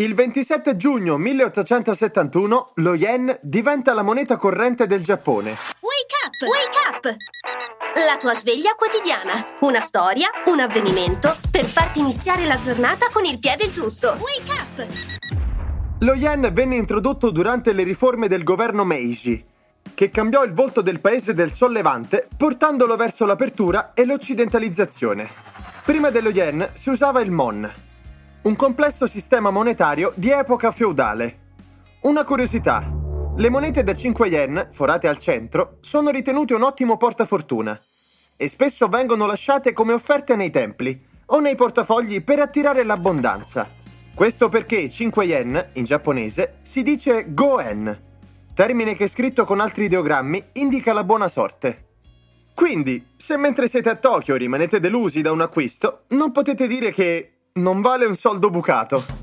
Il 27 giugno 1871 lo yen diventa la moneta corrente del Giappone. Wake up! Wake up! La tua sveglia quotidiana. Una storia, un avvenimento per farti iniziare la giornata con il piede giusto. Wake up! Lo yen venne introdotto durante le riforme del governo Meiji, che cambiò il volto del paese del sollevante portandolo verso l'apertura e l'occidentalizzazione. Prima dello yen si usava il mon, un complesso sistema monetario di epoca feudale. Una curiosità. Le monete da 5 yen, forate al centro, sono ritenute un ottimo portafortuna e spesso vengono lasciate come offerte nei templi o nei portafogli per attirare l'abbondanza. Questo perché 5 yen, in giapponese, si dice goen, termine che scritto con altri ideogrammi indica la buona sorte. Quindi, se mentre siete a Tokyo rimanete delusi da un acquisto, non potete dire che non vale un soldo bucato.